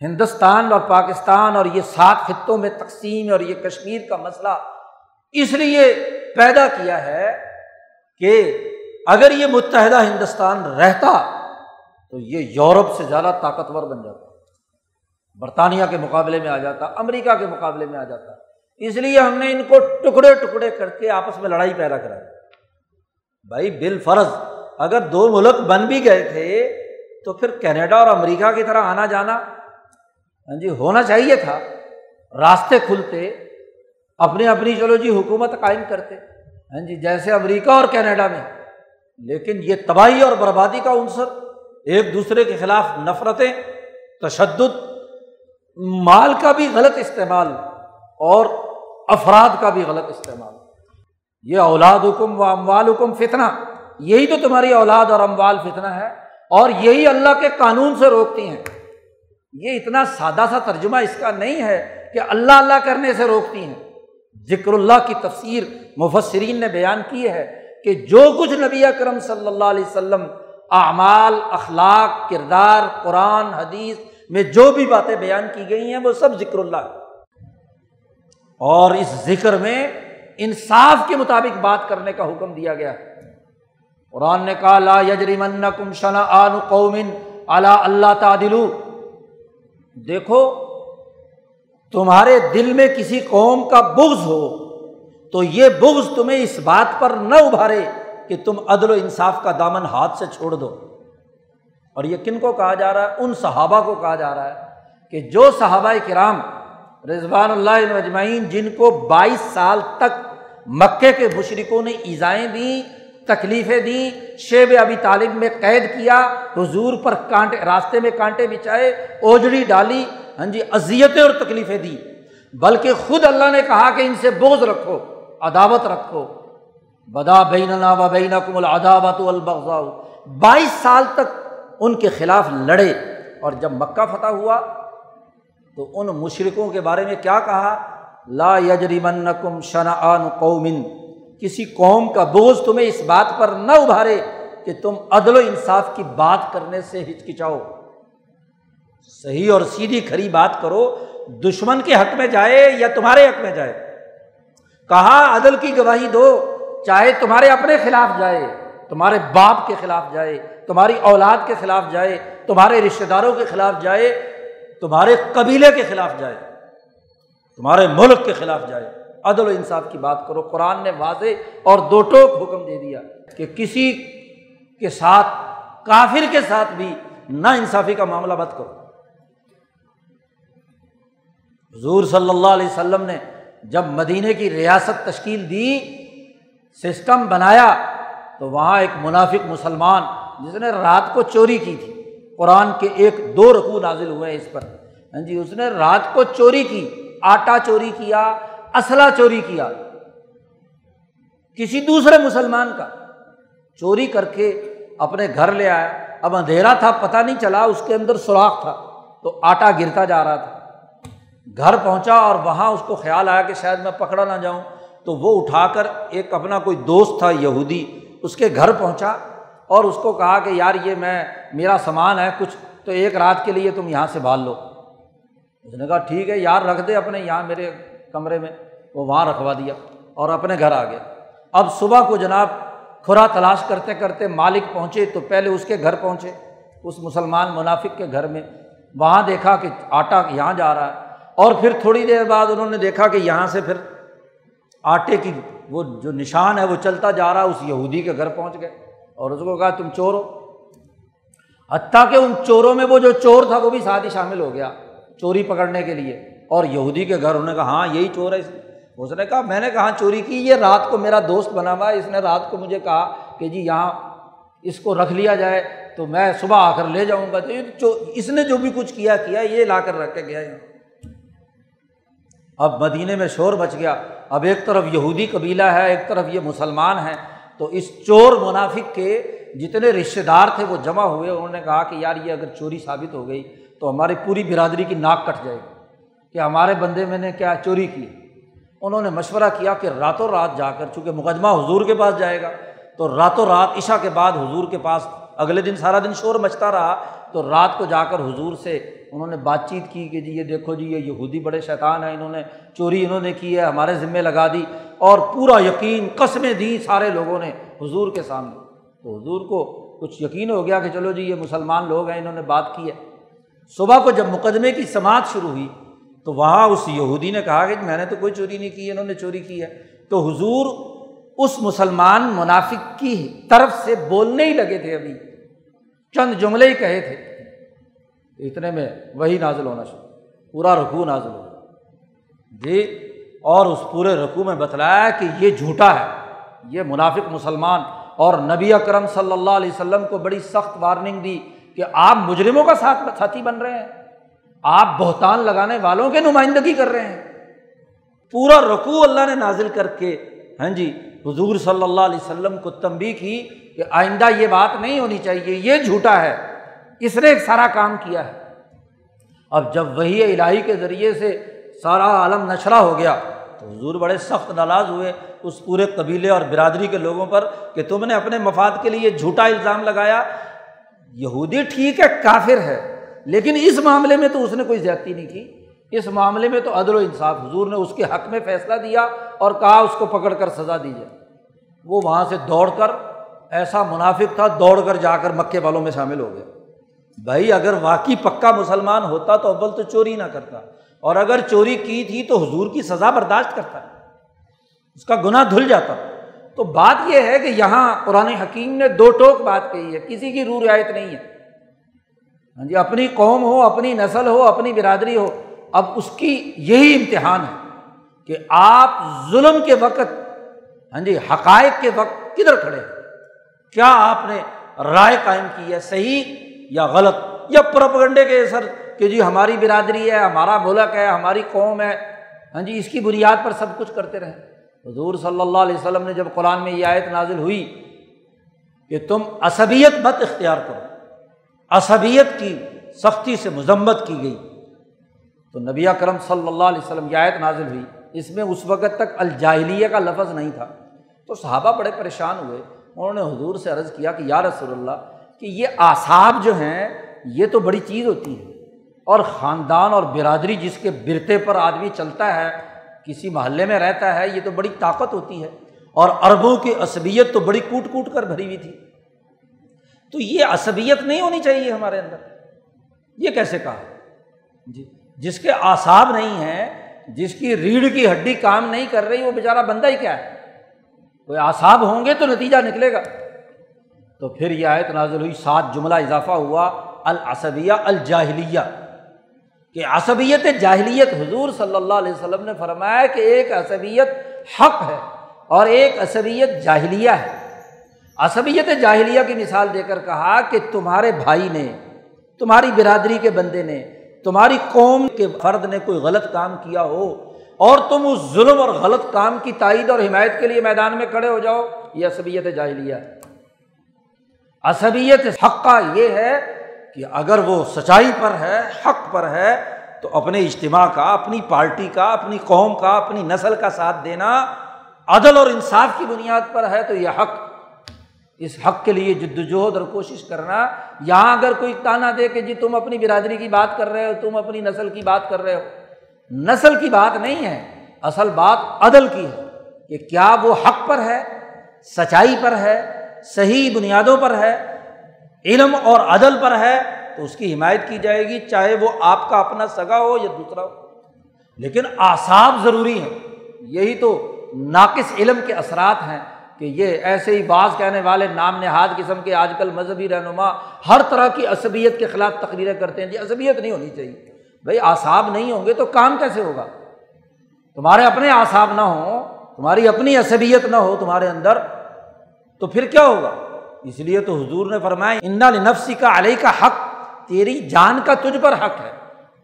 ہندوستان اور پاکستان اور یہ سات خطوں میں تقسیم اور یہ کشمیر کا مسئلہ اس لیے پیدا کیا ہے کہ اگر یہ متحدہ ہندوستان رہتا تو یہ یورپ سے زیادہ طاقتور بن جاتا، برطانیہ کے مقابلے میں آ جاتا، امریکہ کے مقابلے میں آ جاتا۔ اس لیے ہم نے ان کو ٹکڑے ٹکڑے کر کے آپس میں لڑائی پیدا کرا۔ بھائی بال فرض، اگر دو ملک بن بھی گئے تھے تو پھر کینیڈا اور امریکہ کی طرح آنا جانا۔ ہاں جی ہونا چاہیے تھا۔ راستے کھلتے، اپنی اپنی، چلو جی حکومت قائم کرتے۔ ہاں جی جیسے امریکہ اور کینیڈا میں۔ لیکن یہ تباہی اور بربادی کا عنصر، ایک دوسرے کے خلاف نفرتیں، تشدد، مال کا بھی غلط استعمال اور افراد کا بھی غلط استعمال۔ یہ اولاد حکم و اموال حکم فتنا یہی تو تمہاری اولاد اور اموال فتنا ہے اور یہی اللہ کے قانون سے روکتی ہیں۔ یہ اتنا سادہ سا ترجمہ اس کا نہیں ہے کہ اللہ اللہ کرنے سے روکتی ہیں۔ ذکر اللہ کی تفسیر مفسرین نے بیان کی ہے کہ جو کچھ نبی اکرم صلی اللہ علیہ وسلم اعمال، اخلاق، کردار، قرآن، حدیث میں جو بھی باتیں بیان کی گئی ہیں وہ سب ذکر اللہ اور اس ذکر میں انصاف کے مطابق بات کرنے کا حکم دیا گیا۔ ہے قرآن نے کہا، لا یجری کم شنا قومن اللہ اللہ تعدلو۔ دیکھو، تمہارے دل میں کسی قوم کا بغض ہو، تو یہ بغض تمہیں اس بات پر نہ ابھارے کہ تم عدل و انصاف کا دامن ہاتھ سے چھوڑ دو۔ اور یہ کن کو کہا جا رہا ہے؟ ان صحابہ کو کہا جا رہا ہے کہ جو صحابہ کرام رضوان اللہ مجمعین جن کو بائیس سال تک مکے کے مشرقوں نے ایزائیں دیں تکلیفیں دیں، شیب ابھی طالب میں قید کیا، حضور پر کانٹے، راستے میں کانٹے بچھائے، اوجڑی ڈالی ہاں جی اذیتیں اور تکلیفیں دی بلکہ خود اللہ نے کہا کہ ان سے بوجھ رکھو، عداوت رکھو۔ بدا بین و بین کم العداوت البغضاء بائیس سال تک ان کے خلاف لڑے۔ اور جب مکہ فتح ہوا، تو ان مشرقوں کے بارے میں کیا کہا؟ لا یجری کم شنا قومن۔ کسی قوم کا بوجھ تمہیں اس بات پر نہ ابھارے کہ تم عدل و انصاف کی بات کرنے سے ہچکچاؤ۔ صحیح اور سیدھی کھری بات کرو، دشمن کے حق میں جائے یا تمہارے حق میں جائے۔ کہا، عدل کی گواہی دو، چاہے تمہارے اپنے خلاف جائے، تمہارے باپ کے خلاف جائے، تمہاری اولاد کے خلاف جائے، تمہارے رشتے داروں کے خلاف جائے، تمہارے قبیلے کے خلاف جائے، تمہارے ملک کے خلاف جائے۔ عدل و انصاف کی بات کرو، قرآن نے واضح اور دو ٹوک حکم دے دیا کہ کسی کے ساتھ، کافر کے ساتھ بھی نا انصافی کا معاملہ مت کرو۔ حضور صلی اللہ علیہ وسلم نے جب مدینے کی ریاست تشکیل دی، سسٹم بنایا، تو وہاں ایک منافق مسلمان جس نے رات کو چوری کی تھی، قرآن کے ایک دو رقو نازل ہوئے ہیں اس پر۔ ہاں جی اس نے رات کو چوری کی، آٹا چوری کیا اسلحہ چوری کیا، کسی دوسرے مسلمان کا۔ چوری کر کے اپنے گھر لے آیا۔ اب اندھیرا تھا، پتہ نہیں چلا، اس کے اندر سوراخ تھا، تو آٹا گرتا جا رہا تھا۔ گھر پہنچا اور وہاں اس کو خیال آیا کہ شاید میں پکڑا نہ جاؤں۔ تو وہ اٹھا کر ایک اپنا کوئی دوست تھا، یہودی، اس کے گھر پہنچا اور اس کو کہا کہ یار یہ میں، میرا سامان ہے کچھ، تو ایک رات کے لیے تم یہاں سے بھال لو۔ اس نے کہا، ٹھیک ہے، یار رکھ دے اپنے، یہاں میرے کمرے میں، وہ وہاں رکھوا دیا اور اپنے گھر آ گیا اب صبح کو جناب کھرا تلاش کرتے کرتے مالک پہنچے تو پہلے اس کے گھر پہنچے۔ اس مسلمان منافق کے گھر میں وہاں دیکھا کہ آٹا یہاں جا رہا ہے اور پھر تھوڑی دیر بعد انہوں نے دیکھا کہ یہاں سے پھر آٹے کی وہ جو نشان ہے وہ چلتا جا رہا، اس یہودی کے گھر پہنچ گئے اور اس کو کہا، تم چور ہو حتیٰ کہ ان چوروں میں وہ جو چور تھا وہ بھی ساتھ ہی شامل ہو گیا چوری پکڑنے کے لیے۔ اور یہودی کے گھر انہوں نے کہا ہاں یہی چور ہے اس نے کہا، میں نے کہاں چوری کی، یہ رات کو میرا دوست بنا ہوا ہے۔ اس نے رات کو مجھے کہا کہ جی یہاں اس کو رکھ لیا جائے تو میں صبح آ کر لے جاؤں گا۔ تو اس نے جو بھی کچھ کیا کیا، یہ لا کر رکھ کے گیا۔ یہاں اب مدینے میں شور بچ گیا۔ اب ایک طرف یہودی قبیلہ ہے، ایک طرف یہ مسلمان ہیں۔ تو اس چور منافق کے جتنے رشتے دار تھے، وہ جمع ہوئے۔ انہوں نے کہا کہ یار، یہ اگر چوری ثابت ہو گئی تو ہماری پوری برادری کی ناک کٹ جائے گی۔ کہ ہمارے بندے میں نے کیا چوری کی انہوں نے مشورہ کیا کہ راتوں رات جا کر چونکہ مقدمہ حضور کے پاس جائے گا، تو راتوں رات عشاء کے بعد حضور کے پاس اگلے دن سارا دن شور مچتا رہا، تو رات کو جا کر حضور سے انہوں نے بات چیت کی کہ جی یہ دیکھو جی یہ یہودی بڑے شیطان ہیں، انہوں نے چوری انہوں نے کی ہے، ہمارے ذمے لگا دی۔ اور پورا یقین قسمیں دی سارے لوگوں نے حضور کے سامنے۔ تو حضور کو کچھ یقین ہو گیا کہ چلو جی یہ مسلمان لوگ ہیں، انہوں نے بات کی ہے۔ صبح کو جب مقدمے کی سماعت شروع ہوئی تو وہاں اس یہودی نے کہا کہ میں نے تو کوئی چوری نہیں کی، انہوں نے چوری کی ہے۔ تو حضور اس مسلمان منافق کی طرف سے بولنے ہی لگے تھے ابھی۔ چند جملے ہی کہے تھے۔ اتنے میں وہی نازل ہونا شروع۔ پورا رقو نازل ہو جی اور اس پورے رقو میں بتلایا کہ یہ جھوٹا ہے۔ یہ منافق مسلمان اور نبی اکرم صلی اللہ علیہ وسلم کو بڑی سخت وارننگ دی کہ آپ مجرموں کا ساتھ ساتھی بن رہے ہیں۔ آپ بہتان لگانے والوں کے نمائندگی کر رہے ہیں۔ پورا رقو اللہ نے نازل کر کے ہاں جی حضور صلی اللہ علیہ وسلم کو تنبی کی کہ آئندہ یہ بات نہیں ہونی چاہیے، یہ جھوٹا ہے، اس نے ایک سارا کام کیا ہے۔ اب جب وہی الہی کے ذریعے سے سارا عالم نشرہ ہو گیا، تو حضور بڑے سخت ناراض ہوئے اس پورے قبیلے اور برادری کے لوگوں پر کہ تم نے اپنے مفاد کے لیے جھوٹا الزام لگایا۔ یہودی ٹھیک ہے، کافر ہے لیکن اس معاملے میں تو اس نے کوئی زیادتی نہیں کی۔ اس معاملے میں تو عدل و انصاف، حضور نے اس کے حق میں فیصلہ دیا اور کہا اس کو پکڑ کر سزا دی جائے۔ وہ وہاں سے دوڑ کر، ایسا منافق تھا، دوڑ کر جا کر مکے والوں میں شامل ہو گیا۔ بھائی، اگر واقعی پکا مسلمان ہوتا تو اول تو چوری نہ کرتا۔ اور اگر چوری کی تھی تو حضور کی سزا برداشت کرتا۔ اس کا گناہ دھل جاتا۔ تو بات یہ ہے کہ یہاں قرآن حکیم نے دو ٹوک بات کہی ہے، کسی کی رو رعایت نہیں ہے۔ ہاں جی اپنی قوم ہو، اپنی نسل ہو، اپنی برادری ہو، اب اس کی یہی امتحان ہے کہ آپ ظلم کے وقت ہاں جی حقائق کے وقت کدھر کھڑے کیا آپ نے رائے قائم کی ہے صحیح یا غلط؟ یا پرپگنڈے کے اثر کہ جی ہماری برادری ہے، ہمارا ملک ہے، ہماری قوم ہے ہاں جی اس کی بنیاد پر سب کچھ کرتے رہیں۔ حضور صلی اللہ علیہ وسلم نے جب قرآن میں یہ آیت نازل ہوئی کہ تم عصبیت مت اختیار کرو عصبیت کی سختی سے مذمت کی گئی۔ تو نبی کرم صلی اللہ علیہ وسلم یہ آیت نازل ہوئی۔ اس میں اس وقت تک الجاہلیہ کا لفظ نہیں تھا۔ تو صحابہ بڑے پریشان ہوئے۔ انہوں نے حضور سے عرض کیا کہ یا رسول اللہ، کہ یہ آساب جو ہیں، یہ تو بڑی چیز ہوتی ہے۔ اور خاندان اور برادری جس کے برتے پر آدمی چلتا ہے، کسی محلے میں رہتا ہے، یہ تو بڑی طاقت ہوتی ہے۔ اور عربوں کی عصبیت تو بڑی کوٹ کوٹ کر بھری ہوئی تھی۔ تو یہ عصبیت نہیں ہونی چاہیے ہمارے اندر۔ یہ کیسے کہا؟ جی جس کے آساب نہیں ہیں، جس کی ریڑھ کی ہڈی کام نہیں کر رہی، وہ بیچارہ بندہ ہی کیا ہے؟ کوئی آساب ہوں گے تو نتیجہ نکلے گا۔ تو پھر یہ آیت نازل ہوئی، سات جملہ اضافہ ہوا، العصبیہ الجاہلیہ۔ کہ عصبیت جاہلیت، حضور صلی اللہ علیہ وسلم نے فرمایا کہ ایک عصبیت حق ہے اور ایک عصبیت جاہلیہ ہے۔ عصبیت جاہلیہ کی مثال دے کر کہا کہ تمہارے بھائی نے، تمہاری برادری کے بندے نے، تمہاری قوم کے فرد نے کوئی غلط کام کیا ہو اور تم اس ظلم اور غلط کام کی تائید اور حمایت کے لیے میدان میں کھڑے ہو جاؤ، یہ عصبیت جاہلیہ ہے۔ عصبیت حق کا یہ ہے کہ اگر وہ سچائی پر ہے، حق پر ہے، تو اپنے اجتماع کا، اپنی پارٹی کا، اپنی قوم کا، اپنی نسل کا ساتھ دینا عدل اور انصاف کی بنیاد پر ہے، تو یہ حق اس حق کے لیے جدوجہد اور کوشش کرنا۔ یہاں اگر کوئی تانا دے کہ جی تم اپنی برادری کی بات کر رہے ہو، تم اپنی نسل کی بات کر رہے ہو۔ نسل کی بات نہیں ہے، اصل بات عدل کی ہے کہ کیا وہ حق پر ہے، سچائی پر ہے، صحیح بنیادوں پر ہے، علم اور عدل پر ہے، تو اس کی حمایت کی جائے گی چاہے وہ آپ کا اپنا سگا ہو یا دوسرا ہو۔ لیکن آساب ضروری ہیں۔ یہی تو ناقص علم کے اثرات ہیں۔ کہ یہ ایسے ہی بعض کہنے والے نام نہاد قسم کے آج کل مذہبی رہنما ہر طرح کی عصبیت کے خلاف تقریریں کرتے ہیں۔ جی عصبیت نہیں ہونی چاہیے۔ بھائی آساب نہیں ہوں گے تو کام کیسے ہوگا؟ تمہارے اپنے آساب نہ ہوں، تمہاری اپنی عصبیت نہ ہو تمہارے اندر، تو پھر کیا ہوگا؟ اس لیے تو حضور نے فرمایا، انا نفسی کا علیہ کا حق۔ تیری جان کا تجھ پر حق ہے،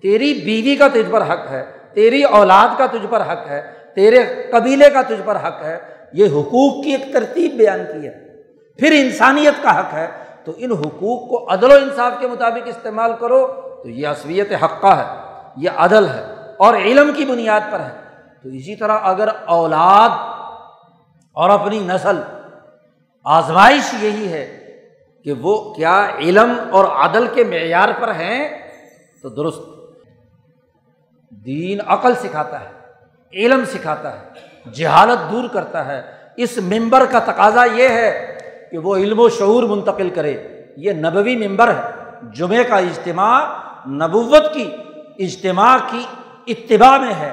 تیری بیوی کا تجھ پر حق ہے، تیری اولاد کا تجھ پر حق ہے، تیرے قبیلے کا تجھ پر حق ہے یہ حقوق کی ایک ترتیب بیان کی ہے۔ پھر انسانیت کا حق ہے۔ تو ان حقوق کو عدل و انصاف کے مطابق استعمال کرو۔ تو یہ عصویت حقہ ہے، یہ عدل ہے اور علم کی بنیاد پر ہے۔ تو اسی طرح اگر اولاد اور اپنی نسل آزمائش یہی ہے کہ وہ کیا علم اور عدل کے معیار پر ہیں، تو درست۔ دین عقل سکھاتا ہے، علم سکھاتا ہے۔ جہالت دور کرتا ہے۔ اس ممبر کا تقاضا یہ ہے کہ وہ علم و شعور منتقل کرے۔ یہ نبوی ممبر ہے۔ جمعہ کا اجتماع نبوت کی، اجتماع کی اتباع میں ہے۔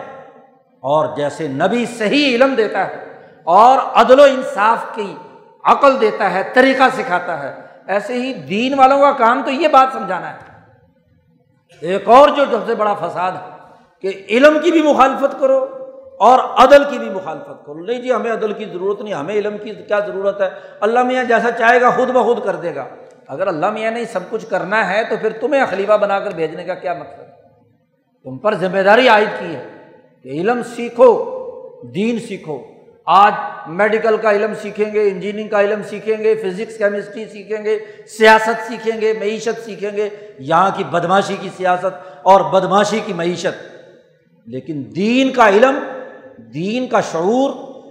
اور جیسے نبی صحیح علم دیتا ہے اور عدل و انصاف کی عقل دیتا ہے، طریقہ سکھاتا ہے۔ ایسے ہی دین والوں کا کام تو یہ بات سمجھانا ہے۔ ایک اور جو سب سے بڑا فساد ہے کہ علم کی بھی مخالفت کرو۔ اور عدل کی بھی مخالفت کرو۔ نہیں جی ہمیں عدل کی ضرورت نہیں، ہمیں علم کی کیا ضرورت ہے؟ اللہ میاں جیسا چاہے گا، خود بخود کر دے گا۔ اگر اللہ میاں نے سب کچھ کرنا ہے تو پھر تمہیں خلیفہ بنا کر بھیجنے کا کیا مطلب تم پر ذمہ داری عائد کی ہے کہ علم سیکھو، دین سیکھو۔ آج میڈیکل کا علم سیکھیں گے، انجینئرنگ کا علم سیکھیں گے، فزکس، کیمسٹری سیکھیں گے، سیاست سیکھیں گے، معیشت سیکھیں گے۔ یہاں کی بدماشی کی سیاست اور بدماشی کی معیشت۔ لیکن دین کا علم دین کا شعور،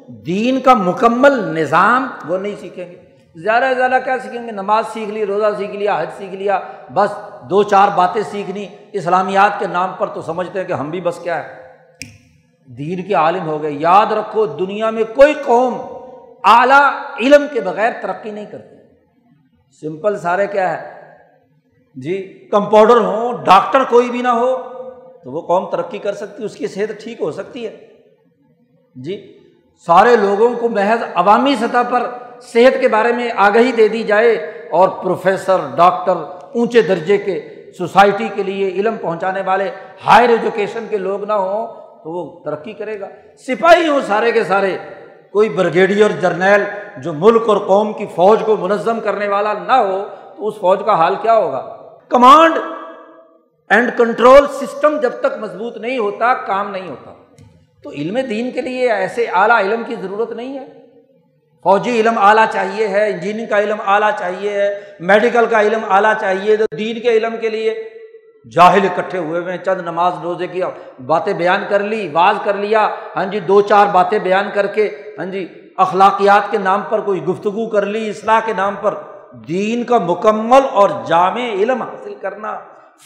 دین کا مکمل نظام، وہ نہیں سیکھیں گے۔ زیادہ سے زیادہ کیا سیکھیں گے؟ نماز سیکھ لی، روزہ سیکھ لیا، حج سیکھ لیا، بس دو چار باتیں سیکھنی۔ اسلامیات کے نام پر تو سمجھتے ہیں کہ ہم بھی بس کیا ہے؟ دین کے عالم ہو گئے۔ یاد رکھو، دنیا میں کوئی قوم اعلیٰ علم کے بغیر ترقی نہیں کرتی۔ سمپل سارے کیا ہے؟ جی کمپاؤڈر ہوں، ڈاکٹر کوئی بھی نہ ہو، تو وہ قوم ترقی کر سکتی اس کی صحت ٹھیک ہو سکتی ہے۔ جی سارے لوگوں کو محض عوامی سطح پر صحت کے بارے میں آگہی دے دی جائے اور پروفیسر، ڈاکٹر، اونچے درجے کے سوسائٹی کے لیے علم پہنچانے والے ہائر ایجوکیشن کے لوگ نہ ہوں تو وہ ترقی کرے گا۔ سپاہی ہوں سارے کے سارے، کوئی برگیڈیئر جرنیل جو ملک اور قوم کی فوج کو منظم کرنے والا نہ ہو تو اس فوج کا حال کیا ہوگا؟ کمانڈ اینڈ کنٹرول سسٹم جب تک مضبوط نہیں ہوتا، کام نہیں ہوتا۔ تو علم دین کے لیے ایسے اعلیٰ علم کی ضرورت نہیں ہے۔ فوجی علم اعلیٰ چاہیے ہے، انجینئرنگ کا علم اعلیٰ چاہیے ہے، میڈیکل کا علم اعلیٰ چاہیے تو دین کے علم کے لیے جاہل اکٹھے ہوئے ہوئے چند نماز روزے کی باتیں بیان کر لی، واز کر لیا ہاں جی دو چار باتیں بیان کر کے ہاں جی اخلاقیات کے نام پر کوئی گفتگو کر لی، اصلاح کے نام پر۔ دین کا مکمل اور جامع علم حاصل کرنا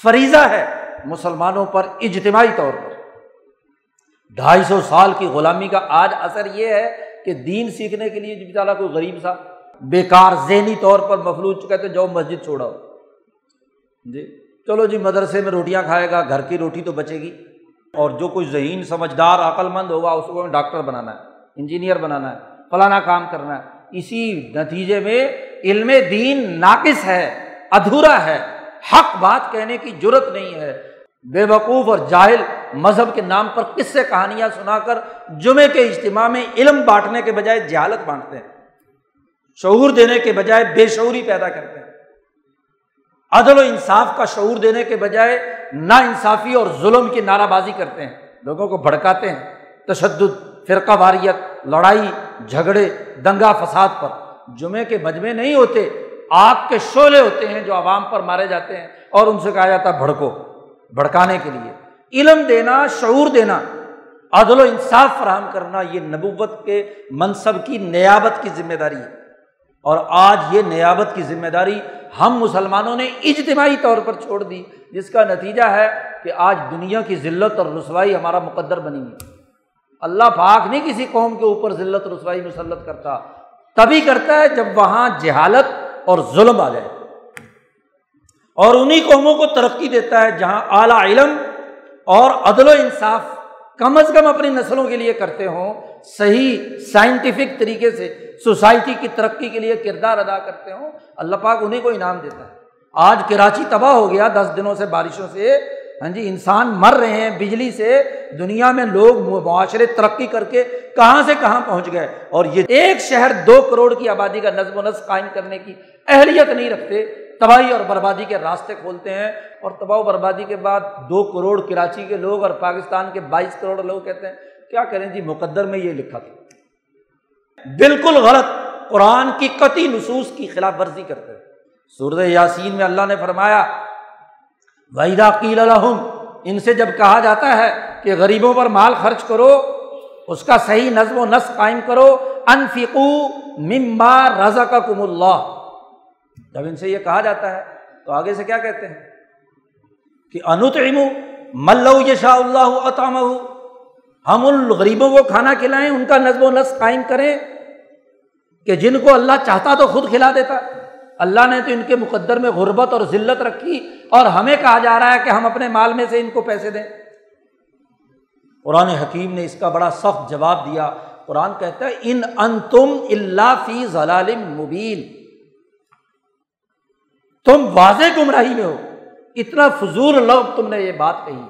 فریضہ ہے۔ مسلمانوں پر اجتماعی طور پر۔ ڈھائی سو سال کی غلامی کا آج اثر یہ ہے کہ دین سیکھنے کے لیے جب تعالیٰ کوئی غریب سا بیکار ذہنی طور پر مفلوج کہتے جاؤ مسجد چھوڑاؤ جی چلو جی مدرسے میں روٹیاں کھائے گا، گھر کی روٹی تو بچے گی۔ اور جو کوئی ذہین، سمجھدار عقل مند ہوگا، اس کو ڈاکٹر بنانا ہے، انجینئر بنانا ہے، فلانا کام کرنا ہے۔ اسی نتیجے میں علم دین ناقص ہے، ادھورا ہے۔ حق بات کہنے کی ضرورت نہیں ہے۔ بے وقوف اور جاہل مذہب کے نام پر کس سے کہانیاں سنا کر جمعے کے اجتماع میں علم بانٹنے کے بجائے جہالت بانٹتے ہیں۔ شعور دینے کے بجائے بے شعوری پیدا کرتے ہیں۔ عدل و انصاف کا شعور دینے کے بجائے نا انصافی اور ظلم کی نعرہ بازی کرتے ہیں۔ لوگوں کو بھڑکاتے ہیں۔ تشدد، فرقہ واریت، لڑائی، جھگڑے، دنگا فساد پر۔ جمعے کے مجمے نہیں ہوتے، آگ کے شعلے ہوتے ہیں جو عوام پر مارے جاتے ہیں اور ان سے کہا جاتا ہے بھڑکو۔ بھڑکانے کے لیے۔ علم دینا، شعور دینا، عدل و انصاف فراہم کرنا، یہ نبوت کے منصب کی نیابت کی ذمہ داری ہے۔ اور آج یہ نیابت کی ذمہ داری ہم مسلمانوں نے اجتماعی طور پر چھوڑ دی، جس کا نتیجہ ہے کہ آج دنیا کی ذلت اور رسوائی ہمارا مقدر بنی ہے اللہ پاک نہیں کسی قوم کے اوپر ذلت، رسوائی، مسلط کرتا۔ تبھی کرتا ہے جب وہاں جہالت اور ظلم آ جائے۔ اور انہیں قوموں کو ترقی دیتا ہے جہاں اعلیٰ علم اور عدل و انصاف کم از کم اپنی نسلوں کے لیے کرتے ہوں، صحیح سائنٹیفک طریقے سے سوسائٹی کی ترقی کے لیے کردار ادا کرتے ہوں، اللہ پاک انہیں کو انعام دیتا ہے۔ آج کراچی تباہ ہو گیا، دس دنوں سے بارشوں سے ہاں جی انسان مر رہے ہیں بجلی سے، دنیا میں لوگ معاشرے ترقی کر کے کہاں سے کہاں پہنچ گئے؟ اور یہ ایک شہر دو کروڑ کی آبادی کا نظم و نسق قائم کرنے کی اہلیت نہیں رکھتے تباہی اور بربادی کے راستے کھولتے ہیں اور تباہ و بربادی کے بعد دو کروڑ کراچی کے لوگ اور پاکستان کے بائیس کروڑ لوگ کہتے ہیں، کیا کریں جی؟ مقدر میں یہ لکھا تھا۔ بالکل غلط، قرآن کی قطعی نصوص کی خلاف ورزی کرتے سورد یاسین میں اللہ نے فرمایا وحیدہ قیل الحم ان سے جب کہا جاتا ہے کہ غریبوں پر مال خرچ کرو، اس کا صحیح نظم و نسق قائم کرو انفقو ممبا رضا کا کم اللہ۔ جب ان سے یہ کہا جاتا ہے، تو آگے سے کیا کہتے ہیں؟ کہ انت ملو یشا اللہ عطام ہم ان غریبوں کو کھانا کھلائیں، ان کا نظم و نسق قائم کریں کہ جن کو اللہ چاہتا تو خود کھلا دیتا۔ اللہ نے تو ان کے مقدر میں غربت اور ذلت رکھی اور ہمیں کہا جا رہا ہے کہ ہم اپنے مال میں سے ان کو پیسے دیں۔ قرآن حکیم نے اس کا بڑا سخت جواب دیا۔ قرآن کہتا ہے، ان ان تم اللہ فی ضلال مبین۔ تم واضح گمراہی میں ہو۔ اتنا فضول لفظ تم نے یہ بات کہی۔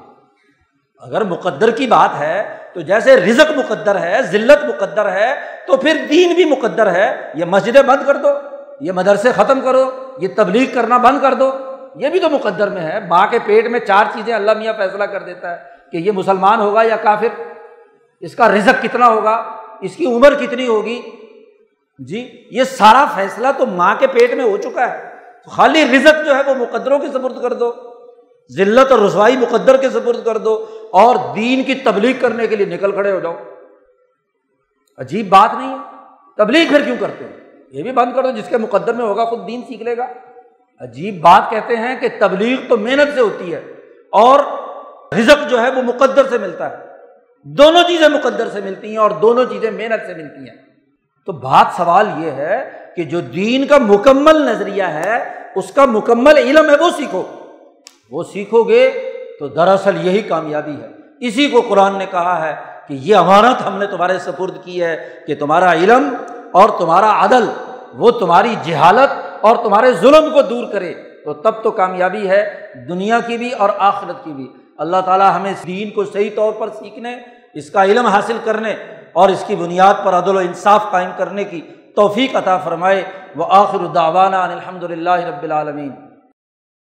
اگر مقدر کی بات ہے، تو جیسے رزق مقدر ہے، ذلت مقدر ہے، تو پھر دین بھی مقدر ہے۔ یہ مسجدیں بند کر دو، یہ مدرسے ختم کرو، یہ تبلیغ کرنا بند کر دو۔ یہ بھی تو مقدر میں ہے۔ ماں کے پیٹ میں چار چیزیں اللہ میاں فیصلہ کر دیتا ہے کہ یہ مسلمان ہوگا یا کافر۔ اس کا رزق کتنا ہوگا؟ اس کی عمر کتنی ہوگی؟ جی یہ سارا فیصلہ تو ماں کے پیٹ میں ہو چکا ہے۔ خالی رزق جو ہے وہ مقدروں کے سپرد کر دو، ذلت اور رسوائی مقدر کے سپرد کر دو اور دین کی تبلیغ کرنے کے لیے نکل کھڑے ہو جاؤ۔ عجیب بات نہیں ہے۔ تبلیغ پھر کیوں کرتے ہیں یہ بھی بند کر دو، جس کے مقدر میں ہوگا خود دین سیکھ لے گا۔ عجیب بات کہتے ہیں کہ تبلیغ تو محنت سے ہوتی ہے اور رزق جو ہے وہ مقدر سے ملتا ہے۔ دونوں چیزیں مقدر سے ملتی ہیں اور دونوں چیزیں محنت سے ملتی ہیں۔ تو بات سوال یہ ہے کہ جو دین کا مکمل نظریہ ہے، اس کا مکمل علم ہے، وہ سیکھو۔ وہ سیکھو گے تو دراصل یہی کامیابی ہے۔ اسی کو قرآن نے کہا ہے کہ یہ امانت ہم نے تمہارے سپرد کی ہے کہ تمہارا علم اور تمہارا عدل، وہ تمہاری جہالت اور تمہارے ظلم کو دور کرے۔ تو تب تو کامیابی ہے دنیا کی بھی اور آخرت کی بھی۔ اللہ تعالیٰ ہمیں دین کو صحیح طور پر سیکھنے، اس کا علم حاصل کرنے اور اس کی بنیاد پر عدل و انصاف قائم کرنے کی توفیق عطا فرمائے وہ آخر الداوانہ الحمد للہ رب العالمین۔